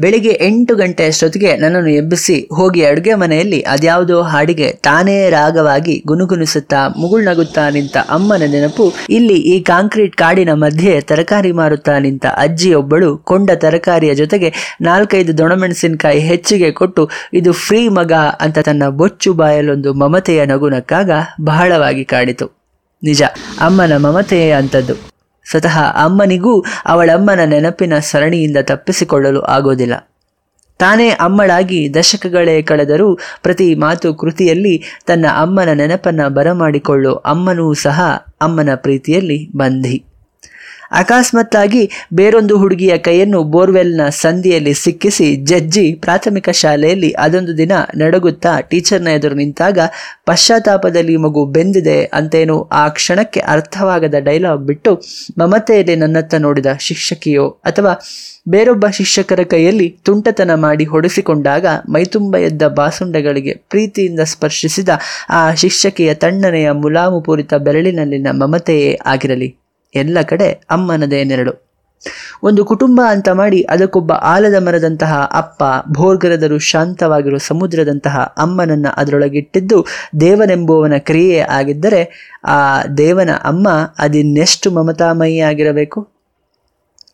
ಬೆಳಿಗ್ಗೆ ಎಂಟು ಗಂಟೆ ಅಷ್ಟೊತ್ತಿಗೆ ನನ್ನನ್ನು ಎಬ್ಬಿಸಿ ಹೋಗಿ ಅಡುಗೆ ಮನೆಯಲ್ಲಿ ಅದ್ಯಾವುದೋ ಹಾಡಿಗೆ ತಾನೇ ರಾಗವಾಗಿ ಗುನುಗುನಿಸುತ್ತಾ ಮುಗುಳ್ನಗುತ್ತಾ ನಿಂತ ಅಮ್ಮನ ನೆನಪು ಇಲ್ಲಿ ಈ ಕಾಂಕ್ರೀಟ್ ಕಾಡಿನ ಮಧ್ಯೆ ತರಕಾರಿ ಮಾರುತ್ತಾ ನಿಂತ ಅಜ್ಜಿಯೊಬ್ಬಳು ಕೊಂಡ ತರಕಾರಿಯ ಜೊತೆಗೆ ನಾಲ್ಕೈದು ದೊಣಮೆಣಸಿನಕಾಯಿ ಹೆಚ್ಚಿಗೆ ಕೊಟ್ಟು, ಇದು ಫ್ರೀ ಮಗ ಅಂತ ತನ್ನ ಬೊಚ್ಚು ಬಾಯಲೊಂದು ಮಮತೆಯ ನಗುನಕ್ಕಾಗ ಬಹಳವಾಗಿ ಕಾಡಿತು. ನಿಜ, ಅಮ್ಮನ ಮಮತೆಯೇ ಅಂಥದ್ದು. ಸ್ವತಃ ಅಮ್ಮನಿಗೂ ಅವಳಮ್ಮನ ನೆನಪಿನ ಸರಣಿಯಿಂದ ತಪ್ಪಿಸಿಕೊಳ್ಳಲು ಆಗೋದಿಲ್ಲ. ತಾನೇ ಅಮ್ಮಳಾಗಿ ದಶಕಗಳೇ ಕಳೆದರೂ ಪ್ರತಿ ಮಾತು ಕೃತಿಯಲ್ಲಿ ತನ್ನ ಅಮ್ಮನ ನೆನಪನ್ನು ಬರಮಾಡಿಕೊಳ್ಳೋ ಅಮ್ಮನೂ ಸಹ ಅಮ್ಮನ ಪ್ರೀತಿಯಲ್ಲಿ ಬಂಧಿ ಅಕಸ್ಮಾತ್ತಾಗಿ ಬೇರೊಂದು ಹುಡುಗಿಯ ಕೈಯನ್ನು ಬೋರ್ವೆಲ್ನ ಸಂದಿಯಲ್ಲಿ ಸಿಕ್ಕಿಸಿ ಜಜ್ಜಿ ಪ್ರಾಥಮಿಕ ಶಾಲೆಯಲ್ಲಿ ಅದೊಂದು ದಿನ ನಡಗುತ್ತಾ ಟೀಚರ್ನ ಎದುರು ನಿಂತಾಗ ಪಶ್ಚಾತ್ತಾಪದಲ್ಲಿ ಮಗು ಬೆಂದಿದೆ ಅಂತೇನು ಆ ಕ್ಷಣಕ್ಕೆ ಅರ್ಥವಾಗದ ಡೈಲಾಗ್ ಬಿಟ್ಟು ಮಮತೆಯಲ್ಲಿ ನನ್ನತ್ತ ನೋಡಿದ ಶಿಕ್ಷಕಿಯೋ ಅಥವಾ ಬೇರೊಬ್ಬ ಶಿಕ್ಷಕರ ಕೈಯಲ್ಲಿ ತುಂಟತನ ಮಾಡಿ ಹೊಡೆಸಿಕೊಂಡಾಗ ಮೈತುಂಬ ಎದ್ದ ಬಾಸುಂಡಗಳಿಗೆ ಪ್ರೀತಿಯಿಂದ ಸ್ಪರ್ಶಿಸಿದ ಆ ಶಿಕ್ಷಕಿಯ ತಣ್ಣನೆಯ ಮುಲಾಮುಪೂರಿತ ಬೆರಳಿನಲ್ಲಿನ ಮಮತೆಯೇ ಆಗಿರಲಿ. ಎಲ್ಲ ಕಡೆ ಅಮ್ಮನದೇ ನೆರಳು. ಒಂದು ಕುಟುಂಬ ಅಂತ ಮಾಡಿ ಅದಕ್ಕೊಬ್ಬ ಆಲದ ಮರದಂತಹ ಅಪ್ಪ ಭೋರ್ಗರದರು ಶಾಂತವಾಗಿರುವ ಸಮುದ್ರದಂತಹ ಅಮ್ಮನನ್ನ ಅದರೊಳಗಿಟ್ಟಿದ್ದು ದೇವನೆಂಬುವವನ ಕ್ರಿಯೆ ಆಗಿದ್ದರೆ ಆ ದೇವನ ಅಮ್ಮ ಅದಿನ್ನೆಷ್ಟು ಮಮತಾಮಯಿ ಆಗಿರಬೇಕು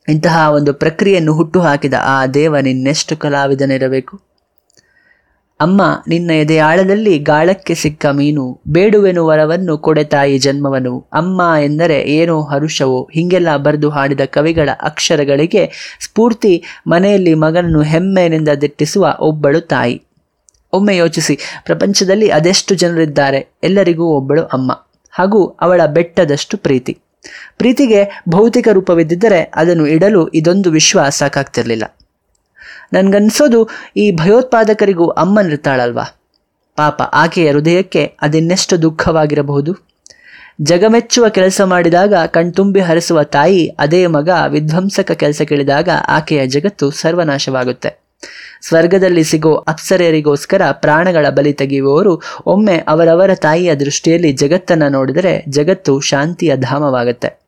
ಇಂತಹ ಒಂದು ಪ್ರಕ್ರಿಯೆಯನ್ನು ಹುಟ್ಟುಹಾಕಿದ ಆ ದೇವನಿನ್ನೆಷ್ಟು ಕಲಾವಿದನಿರಬೇಕು? ಅಮ್ಮ, ನಿನ್ನ ಎದೆಯಾಳದಲ್ಲಿ ಗಾಳಕ್ಕೆ ಸಿಕ್ಕ ಮೀನು ಬೇಡುವೆನು ವರವನ್ನು ಕೊಡೆ ತಾಯಿ ಜನ್ಮವನು. ಅಮ್ಮ ಎಂದರೆ ಏನೋ ಹರುಷವೋ. ಹೀಗೆಲ್ಲ ಬರೆದು ಹಾಡಿದ ಕವಿಗಳ ಅಕ್ಷರಗಳಿಗೆ ಸ್ಫೂರ್ತಿ, ಮನೆಯಲ್ಲಿ ಮಗನನ್ನು ಹೆಮ್ಮೆಯಿಂದ ದಿಟ್ಟಿಸುವ ಒಬ್ಬಳು ತಾಯಿ. ಒಮ್ಮೆ ಯೋಚಿಸಿ, ಪ್ರಪಂಚದಲ್ಲಿ ಅದೆಷ್ಟು ಜನರಿದ್ದಾರೆ? ಎಲ್ಲರಿಗೂ ಒಬ್ಬಳು ಅಮ್ಮ ಹಾಗೂ ಅವಳ ಬೆಟ್ಟದಷ್ಟು ಪ್ರೀತಿ. ಪ್ರೀತಿಗೆ ಭೌತಿಕ ರೂಪವಿದ್ದಿದ್ದರೆ ಅದನ್ನು ಇಡಲು ಇದೊಂದು ವಿಶ್ವ ಸಾಕಾಗ್ತಿರ್ಲಿಲ್ಲ. ನನ್ಗನ್ಸೋದು ಈ ಭಯೋತ್ಪಾದಕರಿಗೂ ಅಮ್ಮನಿರ್ತಾಳಲ್ವಾ ಪಾಪ ಆಕೆಯ ಹೃದಯಕ್ಕೆ ಅದಿನ್ನೆಷ್ಟು ದುಃಖವಾಗಿರಬಹುದು? ಜಗಮೆಚ್ಚುವ ಕೆಲಸ ಮಾಡಿದಾಗ, ಕಣ್ತುಂಬಿ ಹರಿಸುವ ತಾಯಿ, ಅದೇ ಮಗ, ವಿಧ್ವಂಸಕ ಕೆಲಸಕ್ಕಿಳಿದಾಗ ಆಕೆಯ ಜಗತ್ತು ಸರ್ವನಾಶವಾಗುತ್ತೆ. ಸ್ವರ್ಗದಲ್ಲಿ ಸಿಗೋ ಅಪ್ಸರೆಯರಿಗೋಸ್ಕರ ಪ್ರಾಣಗಳ ಬಲಿ ತೆಗೆಯುವವರು, ಒಮ್ಮೆ ಅವರವರ ತಾಯಿಯ ದೃಷ್ಟಿಯಲ್ಲಿ ಜಗತ್ತನ್ನು ನೋಡಿದರೆ ಜಗತ್ತು ಶಾಂತಿಯ ಧಾಮವಾಗುತ್ತೆ.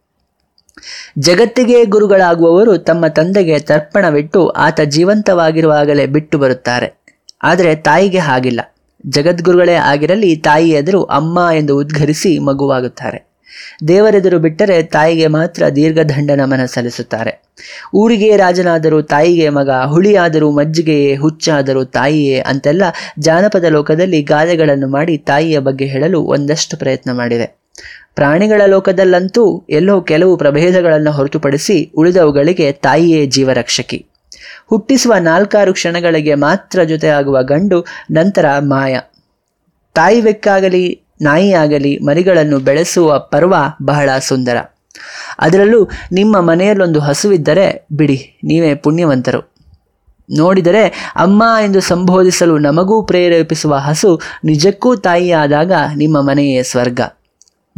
ಜಗತ್ತಿಗೆ ಗುರುಗಳಾಗುವವರು ತಮ್ಮ ತಂದೆಗೆ ತರ್ಪಣವಿಟ್ಟು ಆತ ಜೀವಂತವಾಗಿರುವಾಗಲೇ ಬಿಟ್ಟು ಬರುತ್ತಾರೆ. ಆದರೆ ತಾಯಿಗೆ ಹಾಗಿಲ್ಲ. ಜಗದ್ಗುರುಗಳೇ ಆಗಿರಲಿ ತಾಯಿ ಎದುರು ಅಮ್ಮ ಎಂದು ಉದ್ಘರಿಸಿ ಮಗುವಾಗುತ್ತಾರೆ. ದೇವರೆದುರು ಬಿಟ್ಟರೆ ತಾಯಿಗೆ ಮಾತ್ರ ದೀರ್ಘದಂಡ ನಮನ ಸಲ್ಲಿಸುತ್ತಾರೆ ಊರಿಗೆ ರಾಜನಾದರೂ ತಾಯಿಗೆ ಮಗ, ಹುಳಿಯಾದರೂ ಮಜ್ಜಿಗೆಯೇ, ಹುಚ್ಚಾದರೂ ತಾಯಿಯೇ ಅಂತೆಲ್ಲ ಜಾನಪದ ಲೋಕದಲ್ಲಿ ಗಾದೆಗಳನ್ನು ಮಾಡಿ ತಾಯಿಯ ಬಗ್ಗೆ ಹೇಳಲು ಒಂದಷ್ಟು ಪ್ರಯತ್ನ ಮಾಡಿವೆ ಪ್ರಾಣಿಗಳ ಲೋಕದಲ್ಲಂತೂ ಎಲ್ಲೋ ಕೆಲವು ಪ್ರಭೇದಗಳನ್ನು ಹೊರತುಪಡಿಸಿ ಉಳಿದವುಗಳಿಗೆ ತಾಯಿಯೇ ಜೀವರಕ್ಷಕಿ. ಹುಟ್ಟಿಸುವ ನಾಲ್ಕಾರು ಕ್ಷಣಗಳಿಗೆ ಮಾತ್ರ ಜೊತೆಯಾಗುವ ಗಂಡು ನಂತರ ಮಾಯ. ತಾಯಿ ಬೆಕ್ಕಾಗಲಿ ನಾಯಿಯಾಗಲಿ ಮರಿಗಳನ್ನು ಬೆಳೆಸುವ ಪರ್ವ ಬಹಳ ಸುಂದರ. ಅದರಲ್ಲೂ ನಿಮ್ಮ ಮನೆಯಲ್ಲೊಂದು ಹಸುವಿದ್ದರೆ ಬಿಡಿ, ನೀವೇ ಪುಣ್ಯವಂತರು. ನೋಡಿದರೆ ಅಮ್ಮ ಎಂದು ಸಂಬೋಧಿಸಲು ನಮಗೂ ಪ್ರೇರೇಪಿಸುವ ಹಸು ನಿಜಕ್ಕೂ ತಾಯಿಯಾದಾಗ ನಿಮ್ಮ ಮನೆಯೇ ಸ್ವರ್ಗ.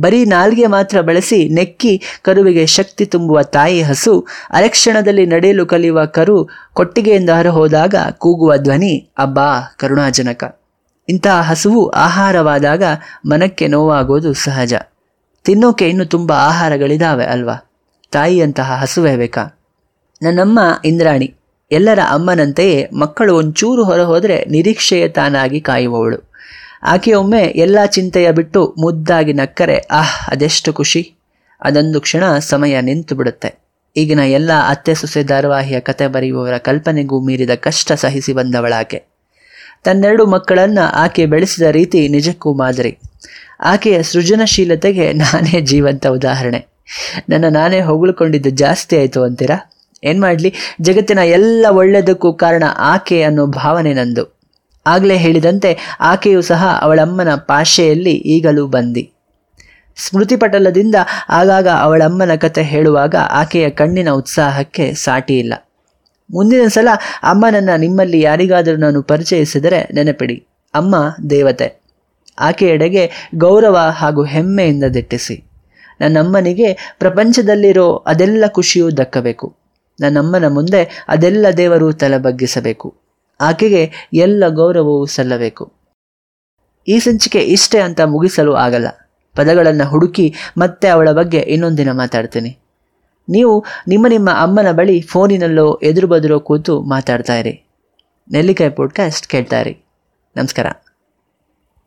ಬರೀ ನಾಲ್ಗೆ ಮಾತ್ರ ಬಳಸಿ ನೆಕ್ಕಿ ಕರುವಿಗೆ ಶಕ್ತಿ ತುಂಬುವ ತಾಯಿ ಹಸು ಅರಕ್ಷಣದಲ್ಲಿ ನಡೆಯಲು ಕಲಿಯುವ ಕರು ಕೊಟ್ಟಿಗೆಯಿಂದ ಹೊರಹೋದಾಗ ಕೂಗುವ ಧ್ವನಿ, ಅಬ್ಬಾ, ಕರುಣಾಜನಕ. ಇಂತಹ ಹಸುವು ಆಹಾರವಾದಾಗ ಮನಕ್ಕೆ ನೋವಾಗೋದು ಸಹಜ. ತಿನ್ನೋಕೆ ಇನ್ನು ತುಂಬ ಆಹಾರಗಳಿದಾವೆ ಅಲ್ವಾ? ತಾಯಿಯಂತಹ ಹಸುವೇ ಬೇಕಾ? ನನ್ನಮ್ಮ ಇಂದ್ರಾಣಿ, ಎಲ್ಲರ ಅಮ್ಮನಂತೆಯೇ ಮಕ್ಕಳು ಒಂಚೂರು ಹೊರ ಹೋದರೆ ನಿರೀಕ್ಷೆಯ ತಾನಾಗಿ ಕಾಯುವವಳು. ಆಕೆಯೊಮ್ಮೆ ಎಲ್ಲ ಚಿಂತೆಯ ಬಿಟ್ಟು ಮುದ್ದಾಗಿ ನಕ್ಕರೆ, ಆಹ್, ಅದೆಷ್ಟು ಖುಷಿ. ಅದೊಂದು ಕ್ಷಣ ಸಮಯ ನಿಂತು ಬಿಡುತ್ತೆ. ಈಗಿನ ಎಲ್ಲ ಅತ್ತೆ ಸೊಸೆ ಧಾರಾವಾಹಿಯ ಕತೆ ಬರೆಯುವವರ ಕಲ್ಪನೆಗೂ ಮೀರಿದ ಕಷ್ಟ ಸಹಿಸಿ ಬಂದವಳಾಕೆ. ತನ್ನೆರಡು ಮಕ್ಕಳನ್ನ ಆಕೆ ಬೆಳೆಸಿದ ರೀತಿ ನಿಜಕ್ಕೂ ಮಾದರಿ. ಆಕೆಯ ಸೃಜನಶೀಲತೆಗೆ ನಾನೇ ಜೀವಂತ ಉದಾಹರಣೆ. ನನ್ನ ನಾನೇ ಹೊಗಳಿಕೊಂಡಿದ್ದು ಜಾಸ್ತಿ ಆಯಿತು ಅಂತೀರಾ? ಏನು ಮಾಡಲಿ? ಜಗತ್ತಿನ ಎಲ್ಲ ಒಳ್ಳೆಯದಕ್ಕೂ ಕಾರಣ ಆಕೆ ಅನ್ನೋ ಭಾವನೆ ನಂದು. ಆಗಲೇ ಹೇಳಿದಂತೆ ಆಕೆಯು ಸಹ ಅವಳಮ್ಮನ ಪಾಶೆಯಲ್ಲಿ ಈಗಲೂ ಬಂದಿ. ಸ್ಮೃತಿಪಟಲದಿಂದ ಆಗಾಗ ಅವಳಮ್ಮನ ಕತೆ ಹೇಳುವಾಗ ಆಕೆಯ ಕಣ್ಣಿನ ಉತ್ಸಾಹಕ್ಕೆ ಸಾಟಿ ಇಲ್ಲ. ಮುಂದಿನ ಸಲ ಅಮ್ಮನನ್ನು ನಿಮ್ಮಲ್ಲಿ ಯಾರಿಗಾದರೂ ನಾನು ಪರಿಚಯಿಸಿದರೆ ನೆನಪಿಡಿ. ಅಮ್ಮ ದೇವತೆ. ಆಕೆಯೆಡೆಗೆ ಗೌರವ ಹಾಗೂ ಹೆಮ್ಮೆಯಿಂದ ದಿಟ್ಟಿಸಿ. ನನ್ನಮ್ಮನಿಗೆ ಪ್ರಪಂಚದಲ್ಲಿರೋ ಅದೆಲ್ಲ ಖುಷಿಯೂ ದಕ್ಕಬೇಕು. ನನ್ನಮ್ಮನ ಮುಂದೆ ಅದೆಲ್ಲ ದೇವರು ತಲೆ ಬಗ್ಗಿಸಬೇಕು. ಆಕೆಗೆ ಎಲ್ಲ ಗೌರವವೂ ಸಲ್ಲಬೇಕು. ಈ ಸಂಚಿಕೆ ಇಷ್ಟೇ ಅಂತ ಮುಗಿಸಲು ಆಗಲ್ಲ. ಪದಗಳನ್ನು ಹುಡುಕಿ ಮತ್ತೆ ಅವಳ ಬಗ್ಗೆ ಇನ್ನೊಂದಿನ ಮಾತಾಡ್ತೀನಿ. ನೀವು ನಿಮ್ಮ ನಿಮ್ಮ ಅಮ್ಮನ ಬಳಿ ಫೋನಿನಲ್ಲೋ ಎದುರು ಬದುರೋ ಕೂತು ಮಾತಾಡ್ತಾ ಇರಿ. ನೆಲ್ಲಿಕಾಯಿ ಪಾಡ್ಕಾಸ್ಟ್ ಕೇಳ್ತಾ ಇರಿ. ನಮಸ್ಕಾರ.